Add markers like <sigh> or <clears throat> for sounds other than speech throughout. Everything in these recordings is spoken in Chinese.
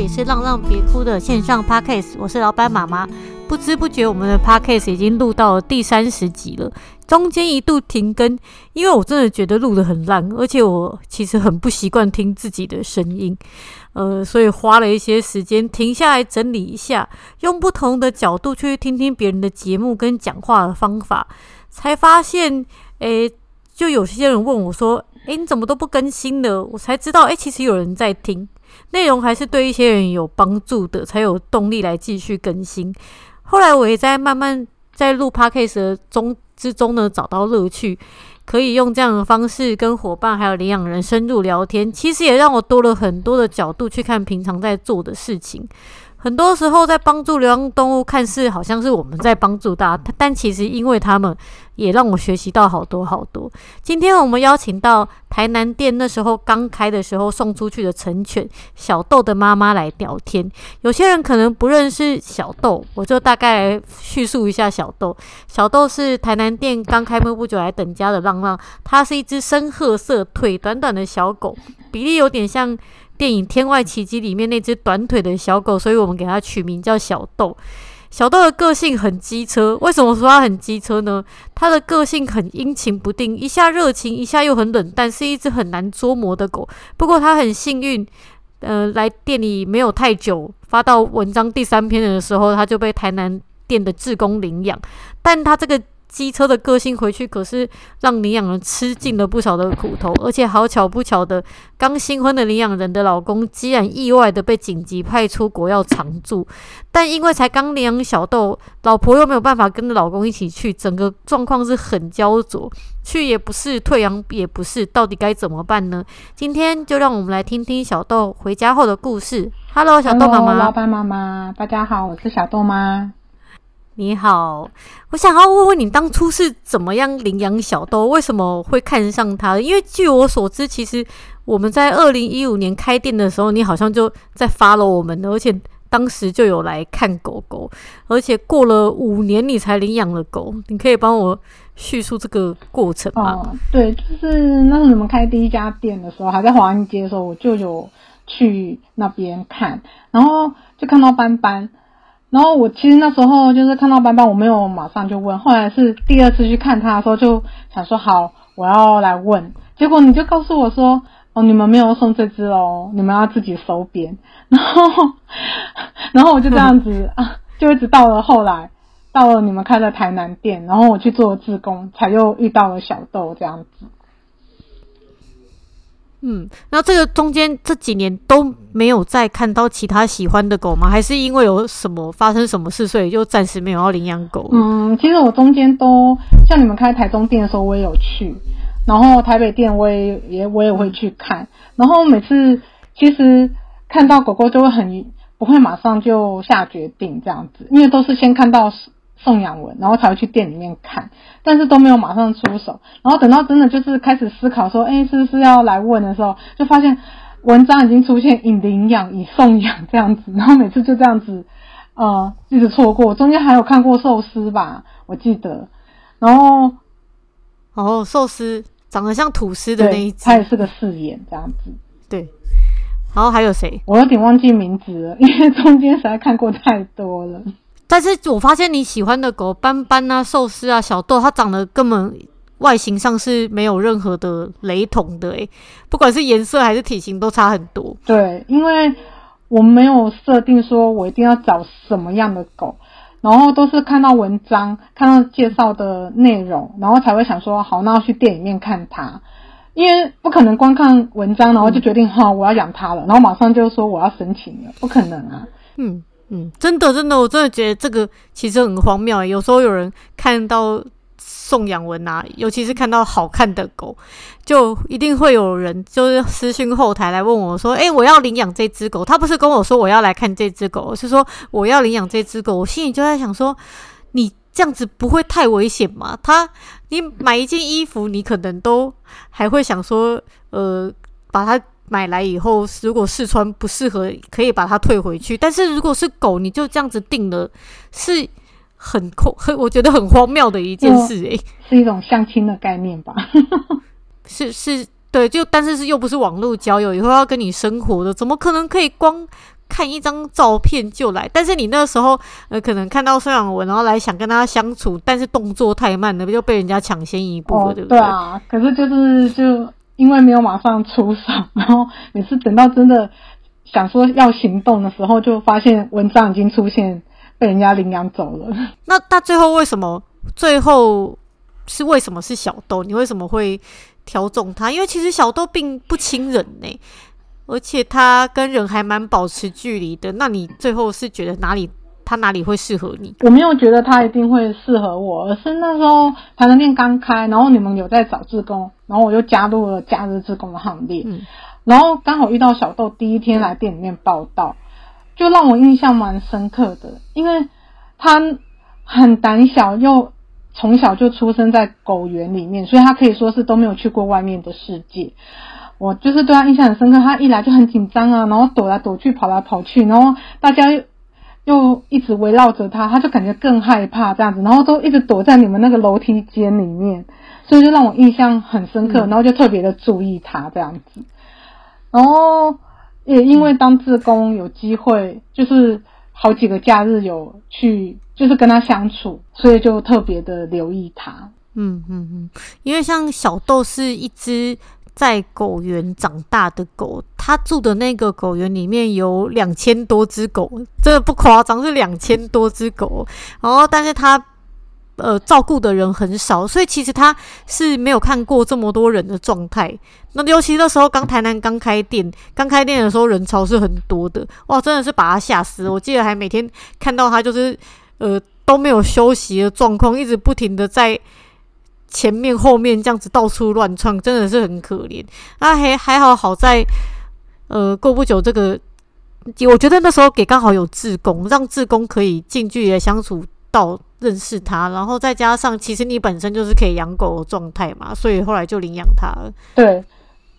里是浪浪别哭的线上 Podcast，我是老板妈妈。不知不觉，我们的 Podcast 已经录到了第三十集了，中间一度停更，因为我真的觉得录得很烂，而且我其实很不习惯听自己的声音，呃，所以花了一些时间停下来整理一下，用不同的角度去听听别人的节目跟讲话的方法，才发现，诶，就有些人问我说，诶，你怎么都不更新了？我才知道，诶，其实有人在听。内容还是对一些人有帮助的，才有动力来继续更新。后来我也在慢慢在录 Podcast 的中之中呢，找到乐趣，可以用这样的方式跟伙伴还有领养人深入聊天。其实也让我多了很多的角度去看平常在做的事情。很多时候在帮助流浪动物，看似好像是我们在帮助大家，但其实因为他们也让我学习到好多好多。今天我们邀请到台南店那时候刚开的时候送出去的成犬小豆的妈妈来聊天。有些人可能不认识小豆，我就大概叙述一下小豆。小豆是台南店刚开幕不久来等家的浪浪，它是一只深褐色、腿短短的小狗，比例有点像。电影《天外奇迹》里面那只短腿的小狗，所以我们给它取名叫小豆。小豆的个性很机车，为什么说它很机车呢？它的个性很阴晴不定，一下热情，一下又很冷淡，是一只很难捉摸的狗。不过它很幸运，呃，来店里没有太久，发到文章第三篇的时候，它就被台南店的志工领养。但它这个。机车的个性回去，可是让领养人吃尽了不少的苦头，而且好巧不巧的，刚新婚的领养人的老公，竟然意外的被紧急派出国要常驻，但因为才刚领养小豆，老婆又没有办法跟着老公一起去，整个状况是很焦灼，去也不是，退养也不是，到底该怎么办呢？今天就让我们来听听小豆回家后的故事。Hello，小豆妈妈，Hello, 老板妈妈，大家好，我是小豆妈。你好，我想要问问你，当初是怎么样领养小豆？为什么会看上它？因为据我所知，其实我们在二零一五年开店的时候，你好像就在 follow 我们的，而且当时就有来看狗狗，而且过了五年你才领养了狗。你可以帮我叙述这个过程吗？对，就是那时你们开第一家店的时候，还在华安街的时候，我就有去那边看，然后就看到斑斑。然后我其实那时候就是看到斑斑，我没有马上就问，后来是第二次去看他的时候，就想说好，我要来问。结果你就告诉我说，哦，你们没有送这只哦，你们要自己收编。<laughs> 然后，然后我就这样子啊，就一直到了后来，到了你们开的台南店，然后我去做志工，才又遇到了小豆这样子。嗯，那这个中间这几年都没有再看到其他喜欢的狗吗？还是因为有什么发生什么事，所以就暂时没有要领养狗？嗯，其实我中间都像你们开台中店的时候，我也有去，然后台北店我也也我也会去看，然后每次其实看到狗狗就会很不会马上就下决定这样子，因为都是先看到。送养文，然后才会去店里面看，但是都没有马上出手。然后等到真的就是开始思考说，哎，是不是要来问的时候，就发现文章已经出现引领养、已送养这样子。然后每次就这样子，呃，一直错过。中间还有看过寿司吧，我记得。然后，哦，寿司长得像吐司的那一只，它也是个四眼这样子。对。然后还有谁？我有点忘记名字了，因为中间实在看过太多了。但是我发现你喜欢的狗斑斑啊、寿司啊、小豆，它长得根本外形上是没有任何的雷同的诶，不管是颜色还是体型都差很多。对，因为我没有设定说我一定要找什么样的狗，然后都是看到文章、看到介绍的内容，然后才会想说好，那要去店里面看它，因为不可能光看文章然后就决定哈、嗯、我要养它了，然后马上就说我要申请了，不可能啊。嗯。嗯，真的，真的，我真的觉得这个其实很荒谬。有时候有人看到送养文啊，尤其是看到好看的狗，就一定会有人就是私讯后台来问我说：“诶，我要领养这只狗。”他不是跟我说我要来看这只狗，是说我要领养这只狗。我心里就在想说，你这样子不会太危险吗？他，你买一件衣服，你可能都还会想说，呃，把它。买来以后，如果试穿不适合，可以把它退回去。但是如果是狗，你就这样子定了，是很空，很我觉得很荒谬的一件事诶、欸，是一种相亲的概念吧？<laughs> 是是对，就但是是又不是网络交友，以后要跟你生活的，怎么可能可以光看一张照片就来？但是你那时候呃，可能看到孙杨文，然后来想跟他相处，但是动作太慢了，就被人家抢先一步了，哦、对不对？对啊，可是就是就因为没有马上出手，然后每次等到真的想说要行动的时候，就发现文章已经出现，被人家领养走了。<laughs> 那那最后为什么？最后是为什么是小豆？你为什么会挑中他？因为其实小豆并不亲人呢、而且他跟人还蛮保持距离的，那你最后是觉得哪里他哪里会适合你？我没有觉得他一定会适合我，而是那时候台南店刚开，然后你们有在找志工，然后我就加入了假日志工的行列。嗯，然后刚好遇到小豆第一天来店里面报道，就让我印象蛮深刻的，因为他很胆小，又从小就出生在狗园里面，所以他可以说是都没有去过外面的世界。我就是对他印象很深刻，他一来就很紧张啊，然后躲来躲去，跑来跑去，然后大家又又一直围绕着他，他就感觉更害怕这样子，然后都一直躲在你们那个楼梯间里面，所以就让我印象很深刻，然后就特别的注意他这样子，然后也因为当志工有机会，就是好几个假日有去，就是跟他相处，所以就特别的留意他。嗯嗯嗯，因为像小豆是一只。在狗园长大的狗，他住的那个狗园里面有两千多只狗，真的不夸张，是两千多只狗。然后，但是他呃照顾的人很少，所以其实他是没有看过这么多人的状态。那尤其那时候刚台南刚开店，刚开店的时候人潮是很多的，哇，真的是把他吓死。我记得还每天看到他就是呃都没有休息的状况，一直不停的在。前面后面这样子到处乱窜，真的是很可怜。那还还好，好在呃过不久这个，我觉得那时候给刚好有志工，让志工可以近距离的相处到认识他，然后再加上其实你本身就是可以养狗的状态嘛，所以后来就领养他了。对，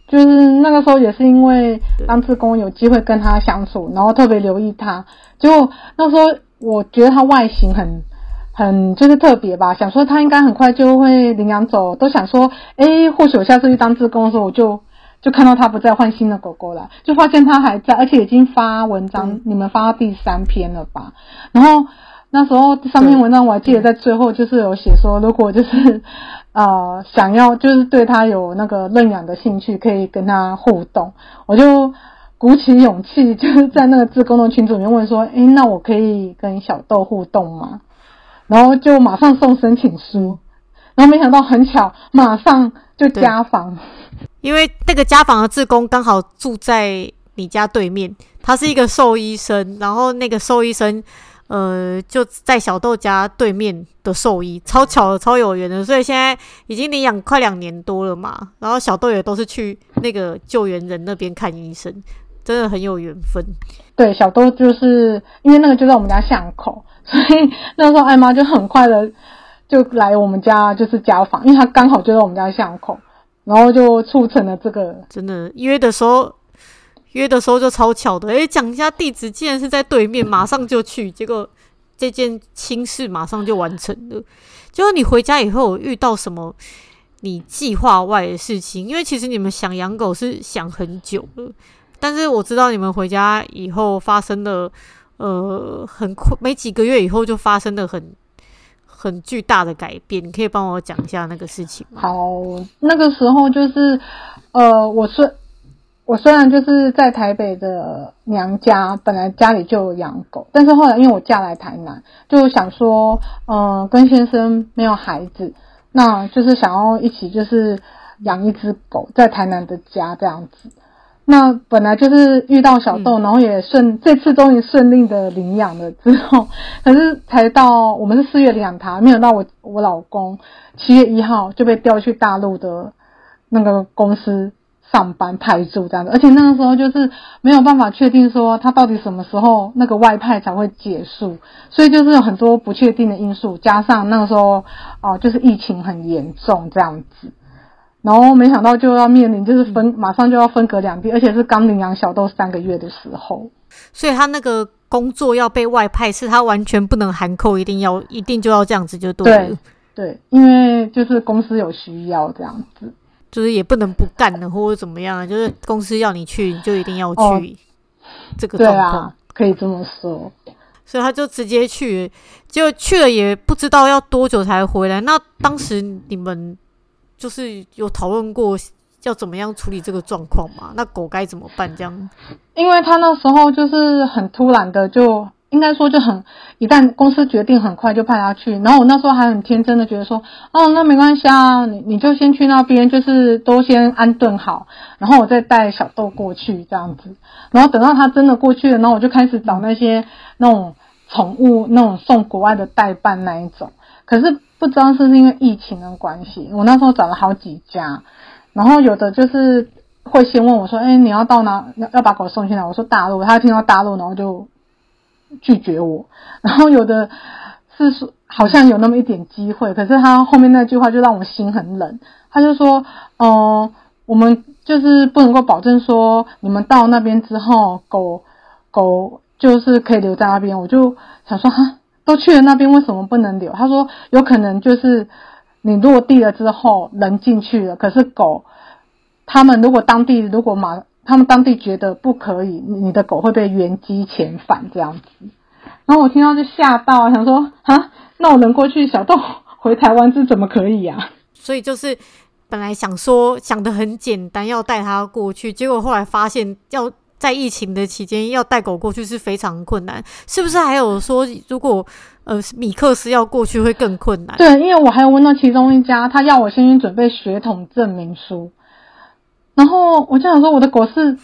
就是那个时候也是因为当志工有机会跟他相处，然后特别留意他，就那时候我觉得他外形很。很就是特别吧，想说他应该很快就会领养走，都想说，哎、欸，或许我下次去当志工的时候，我就就看到他不再换新的狗狗了，就发现他还在，而且已经发文章，嗯、你们发到第三篇了吧？然后那时候第三篇文章我还记得在最后就是有写说，如果就是呃想要就是对他有那个认养的兴趣，可以跟他互动，我就鼓起勇气，就是在那个志工的群组里面问说，诶、欸，那我可以跟小豆互动吗？然后就马上送申请书，然后没想到很巧，马上就家访，因为那个家访的志工刚好住在你家对面，他是一个兽医生，然后那个兽医生呃就在小豆家对面的兽医，超巧的，超有缘的，所以现在已经领养快两年多了嘛，然后小豆也都是去那个救援人那边看医生，真的很有缘分。对，小豆就是因为那个就在我们家巷口。<laughs> 所以那时候艾妈就很快的就来我们家，就是家访，因为她刚好就在我们家巷口，然后就促成了这个。真的约的时候，约的时候就超巧的，诶，讲一下地址，竟然是在对面，马上就去，结果这件亲事马上就完成了。结果你回家以后遇到什么你计划外的事情？因为其实你们想养狗是想很久了，但是我知道你们回家以后发生了。呃，很快没几个月以后就发生了很很巨大的改变，你可以帮我讲一下那个事情吗？好，那个时候就是，呃，我虽我虽然就是在台北的娘家，本来家里就有养狗，但是后来因为我嫁来台南，就想说，嗯、呃，跟先生没有孩子，那就是想要一起就是养一只狗在台南的家这样子。那本来就是遇到小豆，然后也顺、嗯、这次终于顺利的领养了之后，可是才到我们是四月领养他，没有到我我老公七月一号就被调去大陆的那个公司上班派驻这样子，而且那个时候就是没有办法确定说他到底什么时候那个外派才会结束，所以就是有很多不确定的因素，加上那个时候哦、呃、就是疫情很严重这样子。然后没想到就要面临，就是分马上就要分隔两地，而且是刚领养小豆三个月的时候，所以他那个工作要被外派，是他完全不能含扣，一定要一定就要这样子就对了。对对，因为就是公司有需要这样子。就是也不能不干了或者怎么样，就是公司要你去，你就一定要去。哦、这个状况、啊、可以这么说。所以他就直接去，就去了也不知道要多久才回来。那当时你们就是有讨论过要怎么样处理这个状况吗？那狗该怎么办？这样？因为他那时候就是很突然的就。应该说就很，一旦公司决定很快就派他去，然后我那时候还很天真的觉得说，哦，那没关系啊，你你就先去那边，就是都先安顿好，然后我再带小豆过去这样子，然后等到他真的过去了，然后我就开始找那些那种宠物那种送国外的代办那一种，可是不知道是不是因为疫情的关系，我那时候找了好几家，然后有的就是会先问我说，哎，你要到哪？要要把狗送去哪？我说大陆，他听到大陆，然后就。拒绝我，<laughs> 然后有的是说好像有那么一点机会，可是他后面那句话就让我心很冷。他就说：“哦、我们就是不能够保证说你们到那边之后，狗狗就是可以留在那边。”我就想说：“哈，都去了那边，为什么不能留？”他说：“有可能就是你落地了之后人进去了，可是狗他们如果当地如果马。”他们当地觉得不可以，你的狗会被原机遣返这样子。然后我听到就吓到，想说啊，那我能过去小豆回台湾是怎么可以呀、啊？<laughs> 所以就是本来想说想的很简单，要带它过去，结果后来发现要在疫情的期间要带狗过去是非常困难。是不是还有说，如果呃米克斯要过去会更困难？对，因为我还有问到其中一家，他要我先去准备血统证明书。然后我就想说，我的狗是，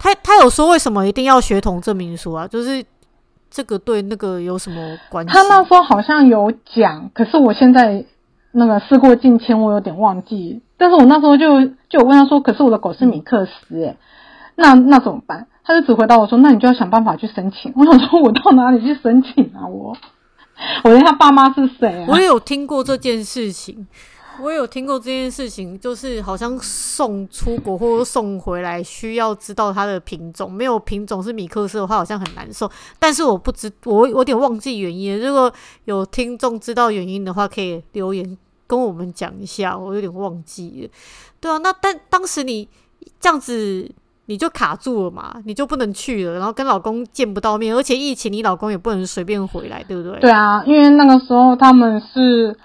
他他有说为什么一定要血统证明书啊？就是这个对那个有什么关系？他那时候好像有讲，可是我现在那个事过境迁，我有点忘记。但是我那时候就就有问他说，可是我的狗是米克斯，诶，那那怎么办？他就只回答我说，那你就要想办法去申请。我想说，我到哪里去申请啊？我我连他爸妈是谁啊？我也有听过这件事情。我有听过这件事情，就是好像送出国或者送回来需要知道它的品种，没有品种是米克斯的话，好像很难受。但是我不知，我我有点忘记原因。如果有听众知道原因的话，可以留言跟我们讲一下。我有点忘记了。对啊，那但当时你这样子你就卡住了嘛，你就不能去了，然后跟老公见不到面，而且疫情你老公也不能随便回来，对不对？对啊，因为那个时候他们是。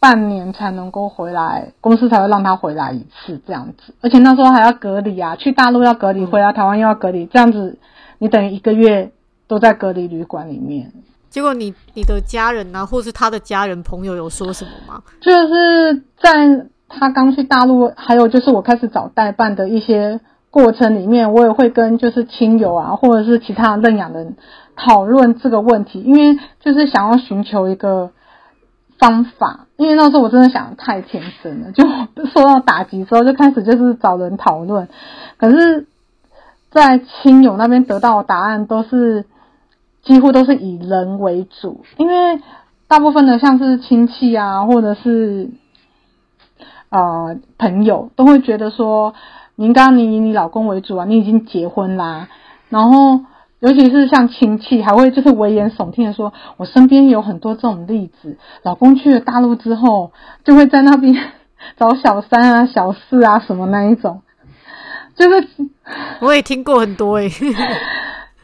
半年才能够回来，公司才会让他回来一次这样子，而且那时候还要隔离啊，去大陆要隔离，回来台湾又要隔离，这样子你等于一个月都在隔离旅馆里面。结果你你的家人啊，或是他的家人朋友有说什么吗？就是在他刚去大陆，还有就是我开始找代办的一些过程里面，我也会跟就是亲友啊，或者是其他认养人讨论这个问题，因为就是想要寻求一个。方法，因为那时候我真的想太天真了，就受到打击之后就开始就是找人讨论，可是，在亲友那边得到的答案都是几乎都是以人为主，因为大部分的像是亲戚啊，或者是呃朋友都会觉得说，你应该你以你老公为主啊，你已经结婚啦，然后。尤其是像亲戚，还会就是危言耸听的说，我身边有很多这种例子，老公去了大陆之后，就会在那边找小三啊、小四啊什么那一种，就是我也听过很多诶、欸，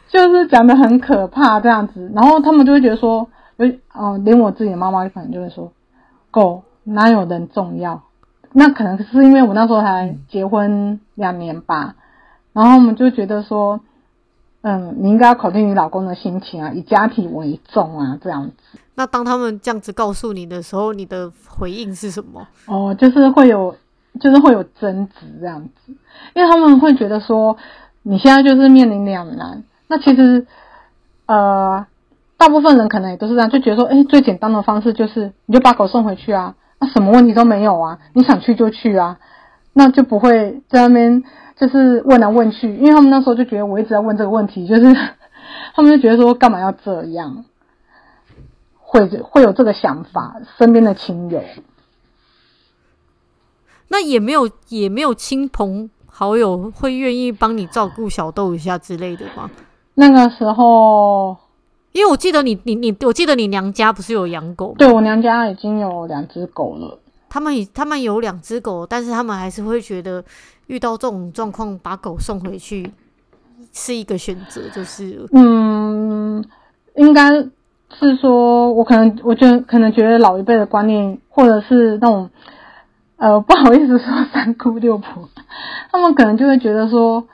就是 <laughs> 讲的很可怕这样子，然后他们就会觉得说，有哦，连我自己的妈妈可能就会说，狗哪有人重要？那可能是因为我那时候才结婚两年吧，然后我们就觉得说。嗯，你应该要考虑你老公的心情啊，以家庭为重啊，这样子。那当他们这样子告诉你的时候，你的回应是什么？哦，就是会有，就是会有争执这样子，因为他们会觉得说，你现在就是面临两难。那其实，呃，大部分人可能也都是这样，就觉得说，哎，最简单的方式就是，你就把狗送回去啊，那什么问题都没有啊，你想去就去啊，那就不会在那边。就是问来问去，因为他们那时候就觉得我一直在问这个问题，就是 <laughs> 他们就觉得说干嘛要这样，会会有这个想法。身边的亲友，那也没有也没有亲朋好友会愿意帮你照顾小豆一下之类的吗？那个时候，因为我记得你你你，我记得你娘家不是有养狗吗？对，我娘家已经有两只狗了。他们他们有两只狗，但是他们还是会觉得遇到这种状况，把狗送回去是一个选择，就是嗯，应该是说，我可能我觉得可能觉得老一辈的观念，或者是那种呃不好意思说三姑六婆，<laughs> 他们可能就会觉得说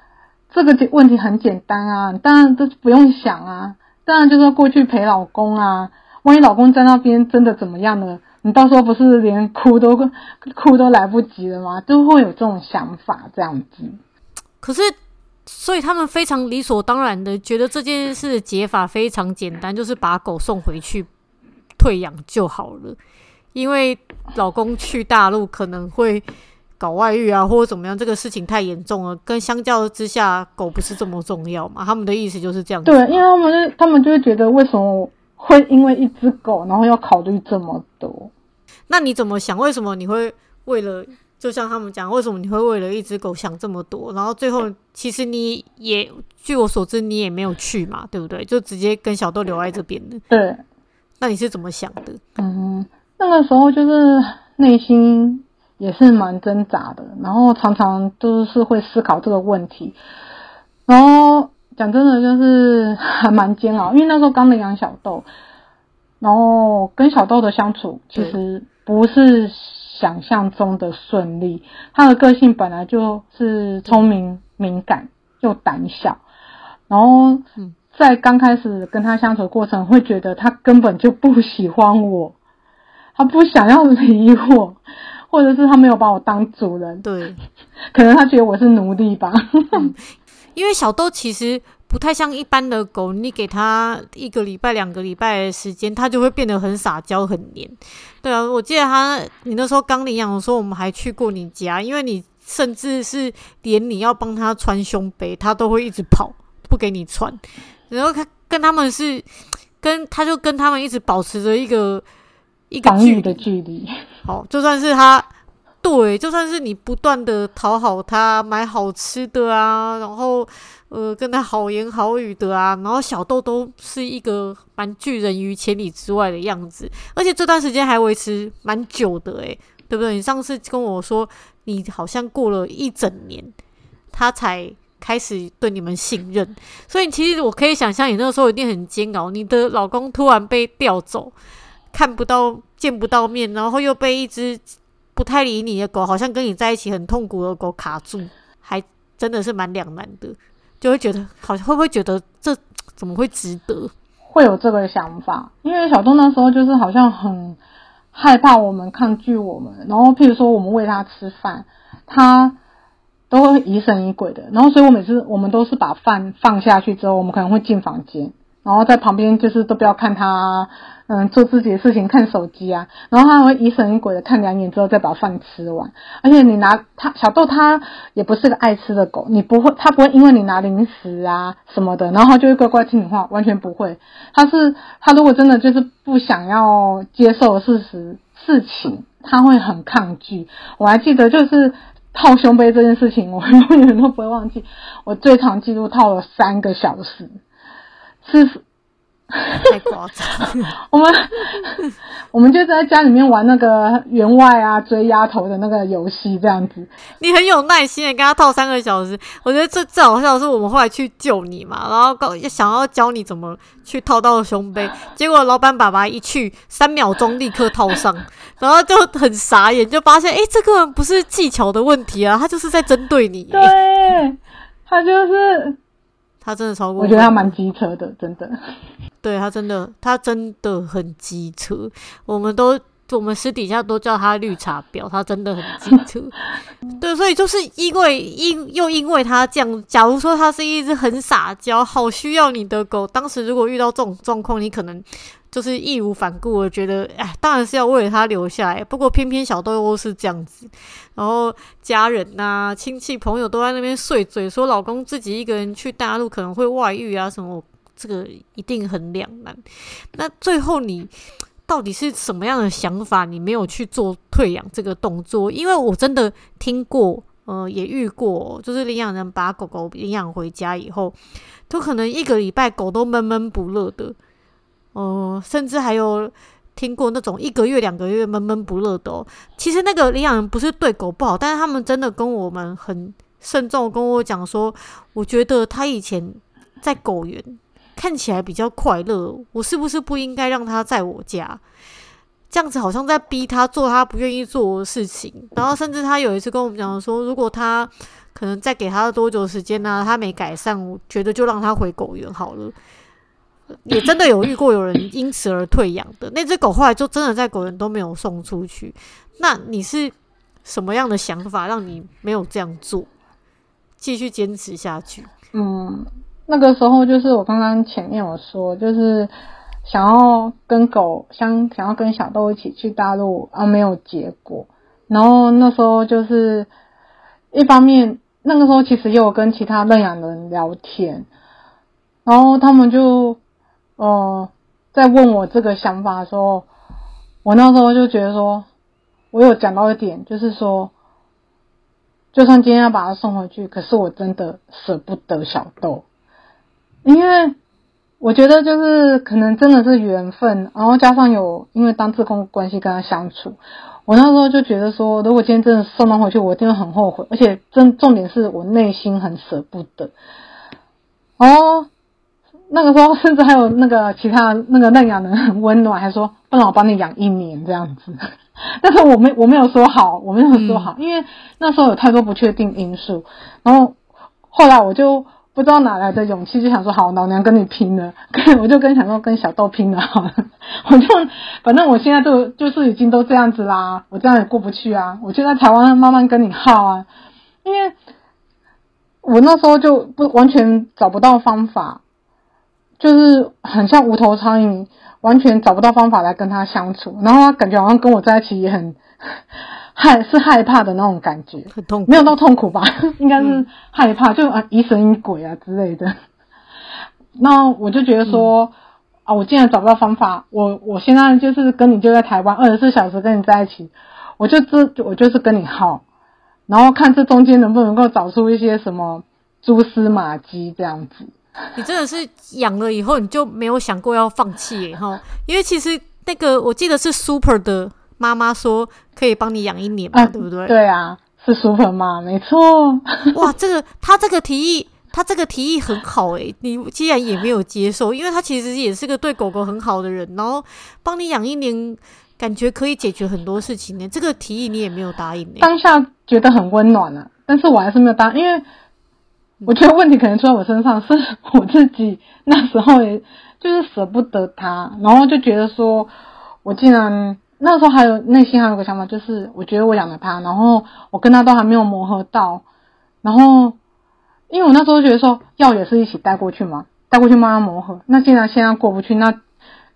这个问题很简单啊，当然都不用想啊，当然就是过去陪老公啊。万一老公在那边真的怎么样了，你到时候不是连哭都 <laughs> 哭都来不及了吗？都会有这种想法这样子。可是，所以他们非常理所当然的觉得这件事的解法非常简单，就是把狗送回去退养就好了。因为老公去大陆可能会搞外遇啊，或者怎么样，这个事情太严重了。跟相较之下，狗不是这么重要嘛？他们的意思就是这样子。对，因为他们就他们就会觉得为什么？会因为一只狗，然后要考虑这么多？那你怎么想？为什么你会为了，就像他们讲，为什么你会为了一只狗想这么多？然后最后，其实你也，据我所知，你也没有去嘛，对不对？就直接跟小豆留在这边的。对。那你是怎么想的？嗯，那个时候就是内心也是蛮挣扎的，然后常常都是会思考这个问题，然后。讲真的，就是还 <laughs> 蛮煎熬，因为那时候刚领养小豆，然后跟小豆的相处其实不是想象中的顺利。他的个性本来就是聪明、敏感又胆小，然后在刚开始跟他相处的过程，会觉得他根本就不喜欢我，他不想要理我，或者是他没有把我当主人。对，<laughs> 可能他觉得我是奴隶吧。嗯因为小豆其实不太像一般的狗，你给它一个礼拜、两个礼拜的时间，它就会变得很撒娇、很黏。对啊，我记得它，你那时候刚领养的时候，我们还去过你家，因为你甚至是连你要帮它穿胸背，它都会一直跑，不给你穿。然后它跟他们是跟，它就跟他们一直保持着一个一个距离的距离。好，就算是他。对，就算是你不断的讨好他，买好吃的啊，然后呃跟他好言好语的啊，然后小豆都是一个蛮拒人于千里之外的样子，而且这段时间还维持蛮久的诶，对不对？你上次跟我说，你好像过了一整年，他才开始对你们信任，所以其实我可以想象，你那个时候一定很煎熬，你的老公突然被调走，看不到见不到面，然后又被一只。不太理你的狗，好像跟你在一起很痛苦的狗卡住，还真的是蛮两难的，就会觉得好像会不会觉得这怎么会值得？会有这个想法，因为小东那时候就是好像很害怕我们抗拒我们，然后譬如说我们喂它吃饭，它都会疑神疑鬼的，然后所以我每次我们都是把饭放下去之后，我们可能会进房间，然后在旁边就是都不要看它。嗯，做自己的事情，看手机啊，然后他会疑神疑鬼的看两眼之后再把饭吃完。而且你拿他小豆，他也不是个爱吃的狗，你不会，他不会因为你拿零食啊什么的，然后他就会乖乖听你话，完全不会。他是他如果真的就是不想要接受事实事情，他会很抗拒。我还记得就是套胸背这件事情，我永远都不会忘记。我最长记录套了三个小时，是。<laughs> 太夸张！<laughs> 我们 <laughs> 我们就在家里面玩那个员外啊，追丫头的那个游戏，这样子。你很有耐心的跟他套三个小时。我觉得最最好笑的是，我们后来去救你嘛，然后告想要教你怎么去套到胸杯，结果老板爸爸一去，三秒钟立刻套上，然后就很傻眼，就发现哎、欸，这个不是技巧的问题啊，他就是在针对你。对，他就是。他真的超过，我觉得他蛮机车的，真的。对，他真的，他真的很机车。我们都，我们私底下都叫他绿茶婊，他真的很机车。<laughs> 对，所以就是因为因又因为他这样，假如说他是一只很撒娇、好需要你的狗，当时如果遇到这种状况，你可能。就是义无反顾，我觉得，哎，当然是要为了他留下来。不过偏偏小豆又是这样子，然后家人呐、亲戚朋友都在那边碎嘴，说老公自己一个人去大陆可能会外遇啊什么，这个一定很两难。那最后你到底是什么样的想法？你没有去做退养这个动作？因为我真的听过，呃，也遇过，就是领养人把狗狗领养回家以后，都可能一个礼拜狗都闷闷不乐的。哦、甚至还有听过那种一个月、两个月闷闷不乐的。其实那个领养人不是对狗不好，但是他们真的跟我们很慎重跟我讲说，我觉得他以前在狗园看起来比较快乐，我是不是不应该让他在我家？这样子好像在逼他做他不愿意做的事情。然后甚至他有一次跟我们讲说，如果他可能再给他多久时间呢、他没改善，我觉得就让他回狗园好了。也真的有遇过有人因此而退养的，那只狗后来就真的在狗园都没有送出去。那你是什么样的想法让你没有这样做，继续坚持下去？嗯，那个时候就是我刚刚前面有说，就是想要跟狗想想要跟小豆一起去大陆啊，没有结果。然后那时候就是一方面，那个时候其实也有跟其他认养人聊天，然后他们就。哦、在问我这个想法的时候，我那时候就觉得说，我有讲到一点，就是说，就算今天要把他送回去，可是我真的舍不得小豆，因为我觉得就是可能真的是缘分，然后加上有因为当志工关系跟他相处，我那时候就觉得说，如果今天真的送他回去，我一定会很后悔，而且真重点是我内心很舍不得，哦。那个时候，甚至还有那个其他那个认养人很温暖，还说不然我帮你养一年这样子。<laughs> 但是我没我没有说好，我没有说好，嗯、因为那时候有太多不确定因素。然后后来我就不知道哪来的勇气，就想说好，老娘跟你拼了，<laughs> 我就跟想说跟小豆拼了好了。我就反正我现在就就是已经都这样子啦，我这样也过不去啊。我就在台湾慢慢跟你耗啊，因为我那时候就不完全找不到方法。就是很像无头苍蝇，完全找不到方法来跟他相处，然后他感觉好像跟我在一起也很 <laughs> 害，是害怕的那种感觉，很痛苦，没有到痛苦吧？<laughs> 应该是害怕，就啊疑神疑鬼啊之类的。<laughs> 那我就觉得说、嗯、啊，我竟然找不到方法，我我现在就是跟你就在台湾二十四小时跟你在一起，我就这我就是跟你耗，然后看这中间能不能够找出一些什么蛛丝马迹这样子。你真的是养了以后，你就没有想过要放弃耶哈？因为其实那个我记得是 Super 的妈妈说可以帮你养一年嘛，啊、对不对？对啊，是 Super 妈，没错。哇，这个他这个提议，他这个提议很好诶。你既然也没有接受，因为他其实也是个对狗狗很好的人，然后帮你养一年，感觉可以解决很多事情呢。这个提议你也没有答应。当下觉得很温暖啊，但是我还是没有答应，因为。我觉得问题可能出在我身上，是 <laughs> 我自己那时候也就是舍不得他，然后就觉得说，我竟然那时候还有内心还有个想法，就是我觉得我养了他，然后我跟他都还没有磨合到，然后因为我那时候觉得说，药也是一起带过去嘛，带过去慢慢磨合。那既然现在过不去，那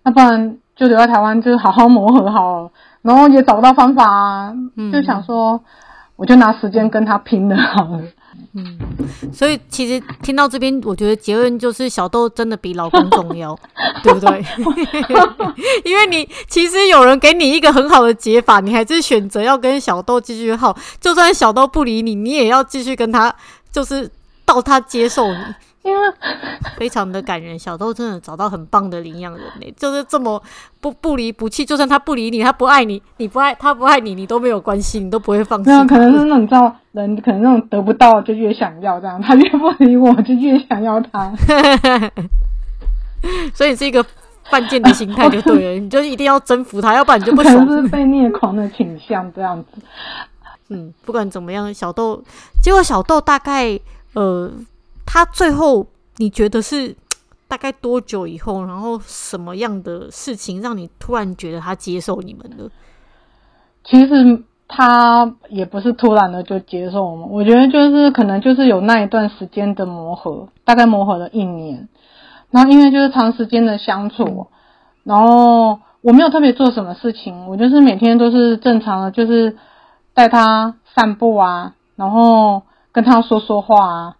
那不然就留在台湾，就是好好磨合好了，然后也找不到方法啊，就想说，我就拿时间跟他拼了好了。嗯，所以其实听到这边，我觉得结论就是小豆真的比老公重要，<laughs> 对不对？<laughs> 因为你其实有人给你一个很好的解法，你还是选择要跟小豆继续耗，就算小豆不理你，你也要继续跟他，就是到他接受你。因为非常的感人，小豆真的找到很棒的领养人呢，就是这么不不离不弃，就算他不理你，他不爱你，你不爱他不爱你，你都没有关系，你都不会放弃。可能是那种你知道人，可能那种得不到就越想要这样，他越不理我就越想要他。<laughs> 所以是一个犯贱的心态就对了，<laughs> 你就一定要征服他，要不然你就不是被虐狂的倾向这样子。嗯，不管怎么样，小豆结果小豆大概呃。他最后你觉得是 <tsk> 大概多久以后，然后什么样的事情让你突然觉得他接受你们了？其实他也不是突然的就接受我们，我觉得就是可能就是有那一段时间的磨合，大概磨合了一年。然后因为就是长时间的相处，然后我没有特别做什么事情，我就是每天都是正常的，就是带他散步啊，然后跟他说说话啊。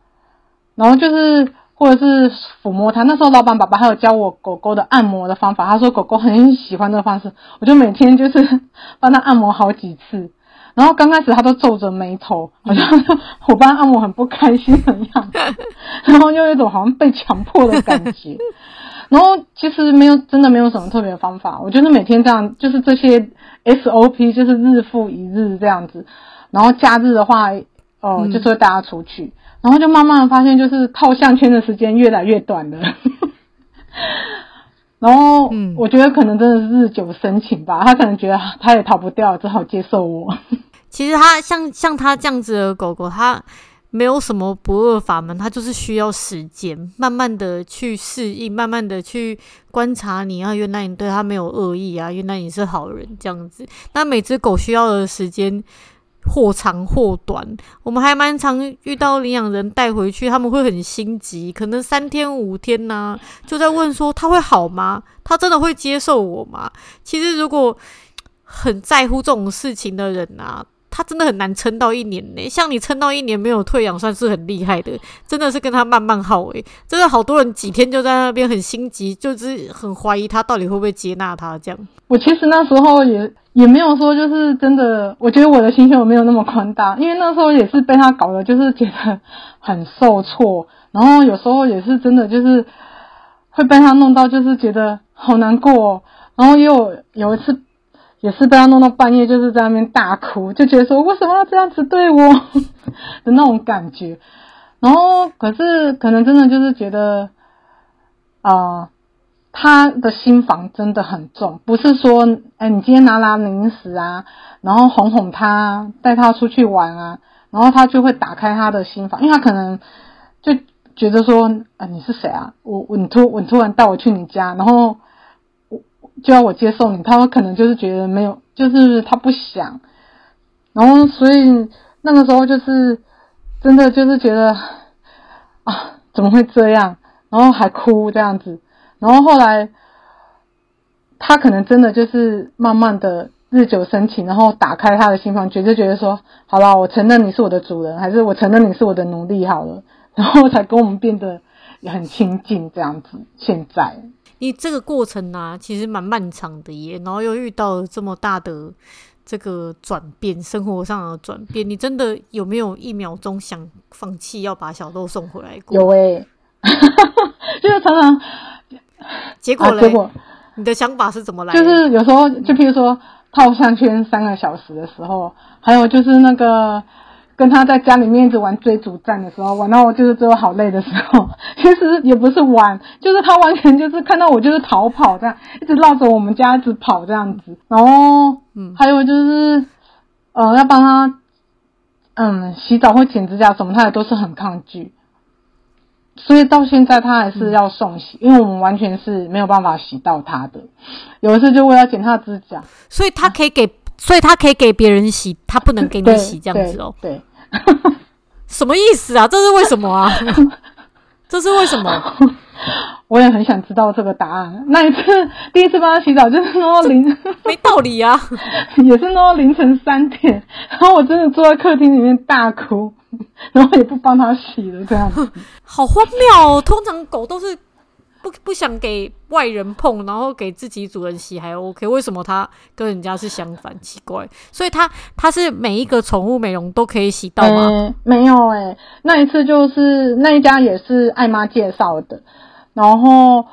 然后就是，或者是抚摸它。那时候老板爸爸还有教我狗狗的按摩的方法，他说狗狗很喜欢这个方式，我就每天就是帮它按摩好几次。然后刚开始他都皱着眉头，<laughs> 好像我帮他按摩很不开心的样子，<laughs> 然后又有一种好像被强迫的感觉。然后其实没有，真的没有什么特别的方法。我觉得每天这样，就是这些 SOP，就是日复一日这样子。然后假日的话，哦、呃，就是会带他出去，嗯、然后就慢慢的发现，就是套项圈的时间越来越短了。<laughs> 然后，嗯我觉得可能真的是日久生情吧，他可能觉得他也逃不掉，只好接受我。<laughs> 其实他像像他这样子的狗狗，他没有什么不二法门，他就是需要时间，慢慢的去适应，慢慢的去观察你啊，原来你对他没有恶意啊，原来你是好人这样子。那每只狗需要的时间。或长或短，我们还蛮常遇到领养人带回去，他们会很心急，可能三天五天呐、就在问说他会好吗？他真的会接受我吗？其实如果很在乎这种事情的人啊。他真的很难撑到一年呢，像你撑到一年没有退养，算是很厉害的。真的是跟他慢慢耗诶，真的好多人几天就在那边很心急，就是很怀疑他到底会不会接纳他这样。我其实那时候也也没有说就是真的，我觉得我的心胸没有那么宽大，因为那时候也是被他搞的，就是觉得很受挫，然后有时候也是真的就是会被他弄到，就是觉得好难过，然后也有有一次。也是被他弄到半夜，就是在那边大哭，就觉得说为什么要这样子对我的那种感觉。<laughs> 然后可是可能真的就是觉得，啊、他的心房真的很重，不是说，哎，你今天拿拿零食啊，然后哄哄他，带他出去玩啊，然后他就会打开他的心房，因为他可能就觉得说，啊、你是谁啊？我我你突我突然带我去你家，然后我。就要我接受你，他可能就是觉得没有，就是他不想，然后所以那个时候就是真的就是觉得啊，怎么会这样？然后还哭这样子，然后后来他可能真的就是慢慢的日久生情，然后打开他的心房，觉得觉得说，好了，我承认你是我的主人，还是我承认你是我的奴隶好了，然后才跟我们变得也很亲近这样子。现在。你这个过程呢、啊，其实蛮漫长的耶，然后又遇到了这么大的这个转变，生活上的转变，你真的有没有一秒钟想放弃，要把小豆送回来过？有哎、欸，<laughs> 就是常常，<laughs> 结果嘞？结果你的想法是怎么来的？就是有时候，就譬如说套项圈三个小时的时候，还有就是那个。跟他在家里面一直玩追逐战的时候，玩到我就是最后好累的时候，其实也不是玩，就是他完全就是看到我就是逃跑这样，一直绕着我们家一直跑这样子。然后，嗯，还有就是，呃，要帮他，嗯，洗澡或剪指甲什么，他也都是很抗拒。所以到现在他还是要送洗，嗯、因为我们完全是没有办法洗到他的。有一次就为了剪他的指甲，所以他可以给。所以他可以给别人洗，他不能给你洗，这样子哦、喔。对，<laughs> 什么意思啊？这是为什么啊？<laughs> 这是为什么？<laughs> 我也很想知道这个答案。那一次第一次帮他洗澡，就是弄到凌，没道理啊，<laughs> 也是弄到凌晨三点，然后我真的坐在客厅里面大哭，然后也不帮他洗了，这样子。<laughs> 好荒谬哦！通常狗都是。不不想给外人碰，然后给自己主人洗还 OK，为什么他跟人家是相反？奇怪，所以他他是每一个宠物美容都可以洗到吗？欸、没有哎、欸，那一次就是那一家也是艾妈介绍的，然后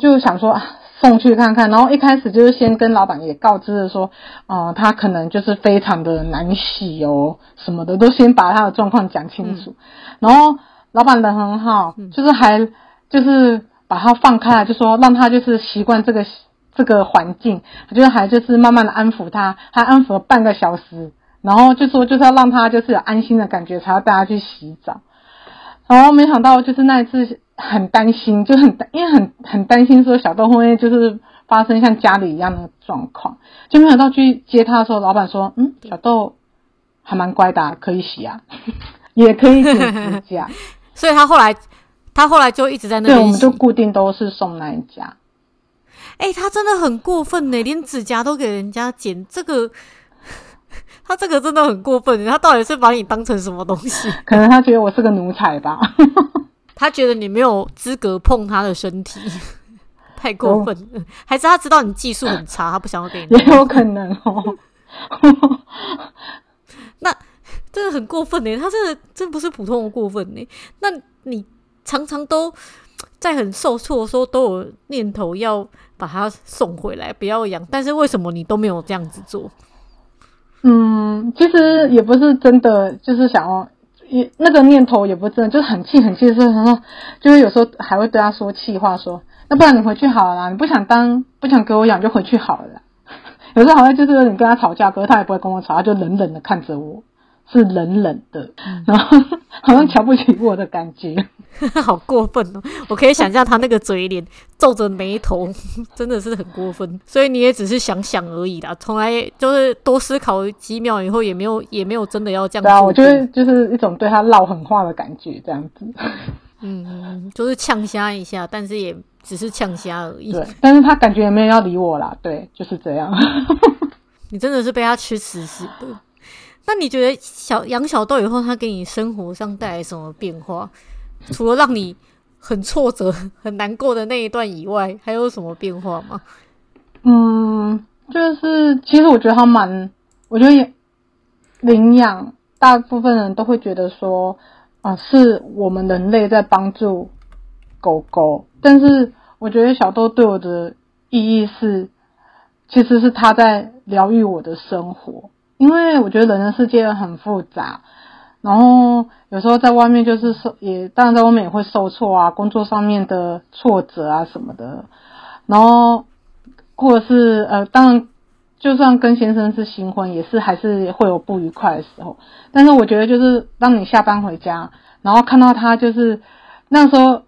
就想说送去看看，然后一开始就是先跟老板也告知了说，啊、呃，他可能就是非常的难洗哦，什么的都先把他的状况讲清楚，嗯、然后老板人很好，就是还就是。把它放开来，就说让他就是习惯这个这个环境，就是还就是慢慢的安抚他，还安抚了半个小时，然后就说就是要让他就是有安心的感觉，才要带他去洗澡。然后没想到就是那一次很担心，就很因为很很担心说小豆会就是发生像家里一样的状况，就没想到去接他的时候，老板说嗯，小豆还蛮乖的啊，可以洗啊，<laughs> 也可以剪指甲，<laughs> 所以他后来。他后来就一直在那边，对，我们就固定都是送那一家。哎、欸，他真的很过分呢，连指甲都给人家剪，这个 <laughs> 他这个真的很过分。他到底是把你当成什么东西？<laughs> 可能他觉得我是个奴才吧。<laughs> 他觉得你没有资格碰他的身体，太过分了。还是他知道你技术很差，他不想要给你？也有可能哦。那真的很过分呢，他真的真不是普通的过分呢。那你。常常都在很受挫的时候都有念头要把它送回来，不要养。但是为什么你都没有这样子做？嗯，其实也不是真的，就是想要，也那个念头也不是真的，就是很气很气的时候，然后就是有时候还会对他说气话说，说那不然你回去好了啦，你不想当不想给我养就回去好了啦。<laughs> 有时候好像就是有点跟他吵架，可是他也不会跟我吵，他就冷冷的看着我。是冷冷的，然后 <laughs> 好像瞧不起我的感觉，<laughs> 好过分哦！我可以想象他那个嘴脸，皱着眉头，<laughs> 真的是很过分。所以你也只是想想而已啦，从来就是多思考几秒以后，也没有也没有真的要这样做。对啊，我觉得就是一种对他唠狠话的感觉，这样子。嗯，就是呛瞎一下，但是也只是呛瞎而已。对，但是他感觉也没有要理我啦。对，就是这样。你真的是被他吃死死的。那你觉得小养小豆以后，他给你生活上带来什么变化？除了让你很挫折、很难过的那一段以外，还有什么变化吗？嗯，就是其实我觉得他蛮，我觉得领养大部分人都会觉得说，啊、是我们人类在帮助狗狗，但是我觉得小豆对我的意义是，其实是他在疗愈我的生活。因为我觉得人的世界很复杂，然后有时候在外面就是受，也当然在外面也会受挫啊，工作上面的挫折啊什么的，然后或者是呃，当然就算跟先生是新婚，也是还是会有不愉快的时候。但是我觉得就是当你下班回家，然后看到他，就是那时候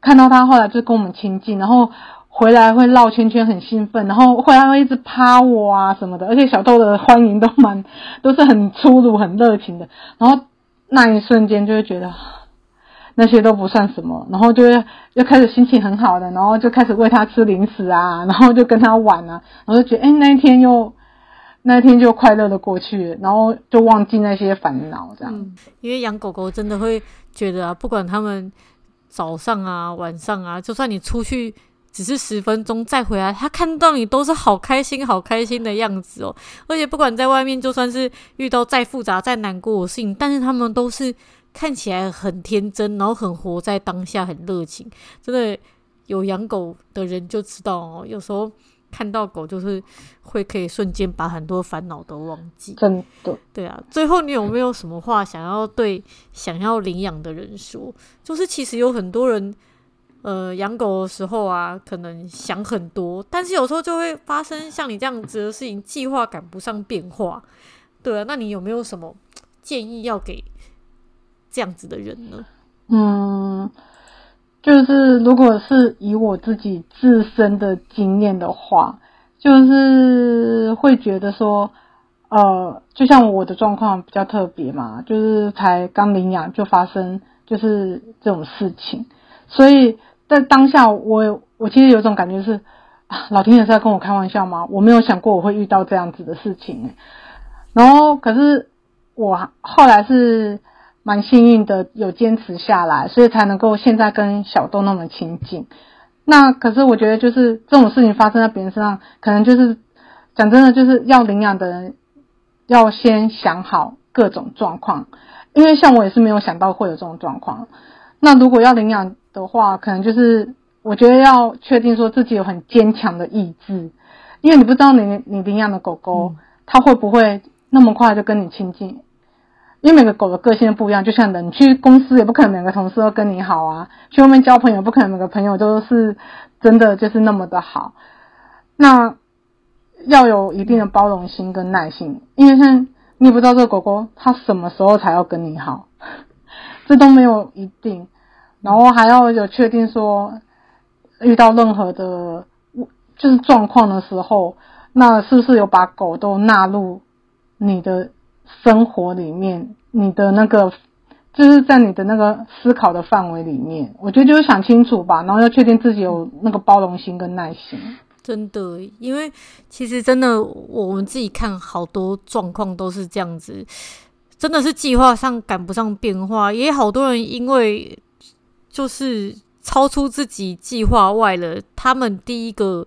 看到他后来就跟我们亲近，然后。回来会绕圈圈，很兴奋，然后回来会一直趴我啊什么的，而且小豆的欢迎都蛮 <laughs> 都是很粗鲁、很热情的。然后那一瞬间就会觉得 <sighs> 那些都不算什么，然后就会又开始心情很好的，然后就开始喂他吃零食啊，然后就跟他玩啊，然后就觉得哎、那一天又那一天就快乐的过去，然后就忘记那些烦恼这样、因为养狗狗真的会觉得啊，不管他们早上啊、晚上啊，就算你出去。只是十分钟再回来，他看到你都是好开心、好开心的样子哦。而且不管在外面，就算是遇到再复杂、再难过的事情，但是他们都是看起来很天真，然后很活在当下，很热情。真的有养狗的人就知道哦，有时候看到狗就是会可以瞬间把很多烦恼都忘记。真的，对啊。最后，你有没有什么话想要对想要领养的人说？就是其实有很多人。呃，养狗的时候啊，可能想很多，但是有时候就会发生像你这样子的事情，计划赶不上变化。对啊，那你有没有什么建议要给这样子的人呢？嗯，就是如果是以我自己自身的经验的话，就是会觉得说，呃，就像我的状况比较特别嘛，就是才刚领养就发生就是这种事情。所以在当下我，我其实有种感觉是，啊，老天爷是在跟我开玩笑吗？我没有想过我会遇到这样子的事情，然后，可是我后来是蛮幸运的，有坚持下来，所以才能够现在跟小豆那么亲近。那可是我觉得，就是这种事情发生在别人身上，可能就是讲真的，就是要领养的人要先想好各种状况，因为像我也是没有想到会有这种状况。那如果要领养，的话，可能就是我觉得要确定说自己有很坚强的意志，因为你不知道你你领养的狗狗，它会不会那么快就跟你亲近，因为每个狗的个性不一样，就像人，你去公司也不可能每个同事都跟你好啊，去外面交朋友不可能每个朋友都是真的就是那么的好，那要有一定的包容心跟耐心，因为像你也不知道这个狗狗它什么时候才要跟你好，<laughs> 这都没有一定。然后还要有确定说，遇到任何的就是状况的时候，那是不是有把狗都纳入你的生活里面？你的那个就是在你的那个思考的范围里面，我觉得就是想清楚吧，然后要确定自己有那个包容心跟耐心。真的，因为其实真的我们自己看好多状况都是这样子，真的是计划上赶不上变化，也好多人因为。就是超出自己计划外了。他们第一个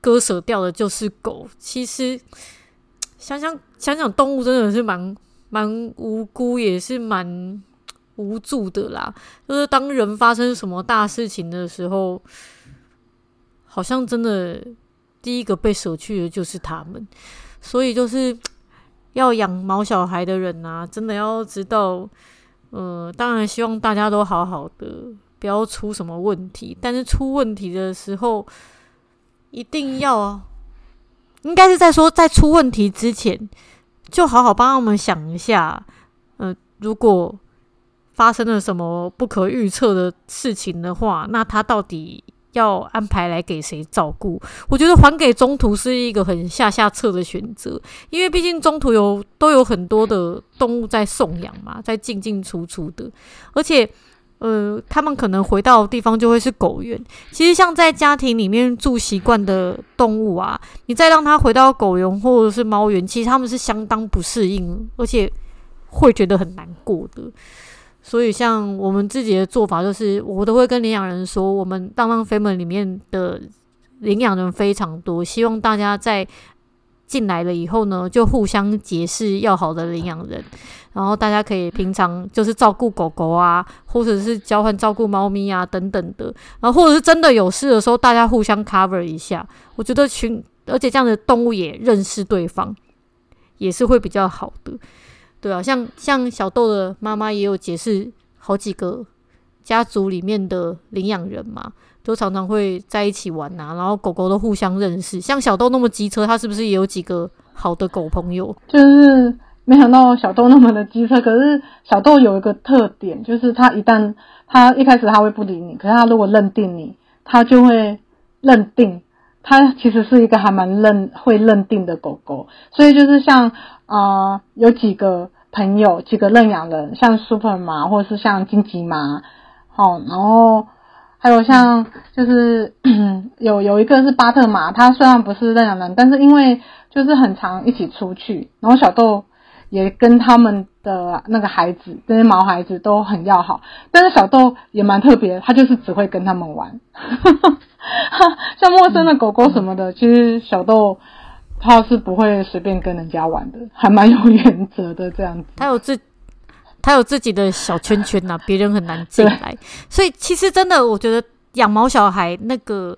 割舍掉的就是狗。其实想想想想，动物真的是蛮蛮无辜，也是蛮无助的啦。就是当人发生什么大事情的时候，好像真的第一个被舍去的就是他们。所以就是要养毛小孩的人啊，真的要知道，呃，当然希望大家都好好的，不要出什么问题。但是出问题的时候，一定要，应该是在说在出问题之前，就好好帮他们想一下，呃，如果发生了什么不可预测的事情的话，那他到底要安排来给谁照顾？我觉得还给中途是一个很下下策的选择，因为毕竟中途有都有很多的动物在送养嘛，在进进出出的，而且。呃，他们可能回到地方就会是狗园。其实，像在家庭里面住习惯的动物啊，你再让它回到狗园或者是猫园，其实他们是相当不适应，而且会觉得很难过的。所以，像我们自己的做法，就是我都会跟领养人说，我们浪浪 family 里面的领养人非常多，希望大家在。进来了以后呢，就互相结识要好的领养人，然后大家可以平常就是照顾狗狗啊，或者是交换照顾猫咪啊等等的，然后或者是真的有事的时候，大家互相 cover 一下。我觉得群，而且这样的动物也认识对方，也是会比较好的。对啊，像像小豆的妈妈也有解释好几个家族里面的领养人嘛。都常常会在一起玩呐、然后狗狗都互相认识。像小豆那么机车，他是不是也有几个好的狗朋友？就是没想到小豆那么的机车，可是小豆有一个特点，就是他一旦他一开始他会不理你，可是他如果认定你，他就会认定。他其实是一个还蛮认会认定的狗狗，所以就是像啊、有几个朋友，几个认养人，像 Super 马或者是像金吉马，好，然后。还有像就是 <clears throat> 有有一个是巴特马，他虽然不是认养人，但是因为就是很常一起出去，然后小豆也跟他们的那个孩子，这些毛孩子都很要好。但是小豆也蛮特别，他就是只会跟他们玩，<laughs> 像陌生的狗狗什么的，其实小豆他是不会随便跟人家玩的，<laughs> 还蛮有原则的这样子。他有自。他有自己的小圈圈呐、啊，<laughs> 别人很难进来。所以其实真的，我觉得养毛小孩那个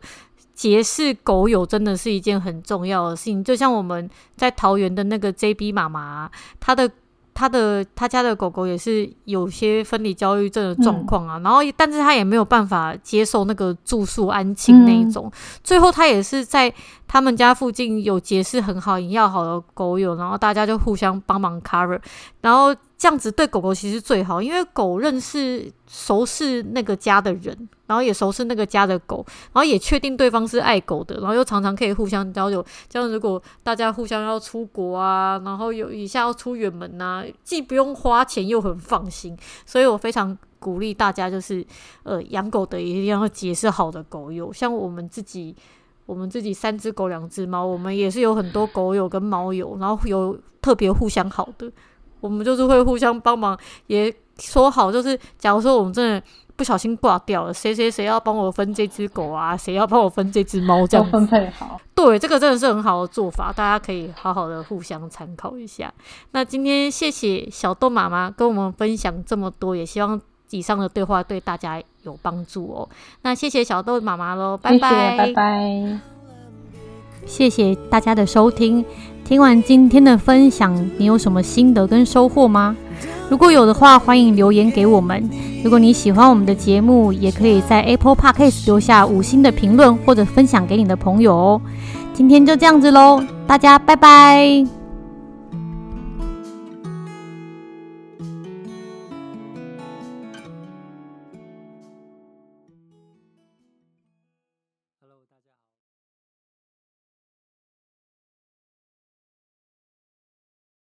结识狗友真的是一件很重要的事情。就像我们在桃园的那个 JB 妈妈，她的。他的他家的狗狗也是有些分离焦虑症的状况啊，嗯、然后但是他也没有办法接受那个住宿安亲那一种，嗯、最后他也是在他们家附近有结识很好、很要好的狗友，然后大家就互相帮忙 cover，然后这样子对狗狗其实最好，因为狗认识熟识那个家的人。然后也熟悉那个家的狗，然后也确定对方是爱狗的，然后又常常可以互相交流。这样如果大家互相要出国啊，然后有一下要出远门呐，既不用花钱又很放心。所以我非常鼓励大家，就是呃养狗的一定要结识好的狗友。像我们自己，我们自己三只狗两只猫，我们也是有很多狗友跟猫友，然后有特别互相好的，我们就是会互相帮忙，也说好就是假如说我们真的。不小心挂掉了，谁谁谁要帮我分这只狗啊？<laughs> 谁要帮我分这只猫？这样分配好。对，这个真的是很好的做法，大家可以好好的互相参考一下。那今天谢谢小豆妈妈跟我们分享这么多，也希望以上的对话对大家有帮助哦。那谢谢小豆妈妈喽，拜拜拜拜。谢谢大家的收听，听完今天的分享，你有什么心得跟收获吗？如果有的话，欢迎留言给我们。如果你喜欢我们的节目，也可以在 Apple Podcast 留下五星的评论，或者分享给你的朋友哦。今天就这样子喽，大家拜拜。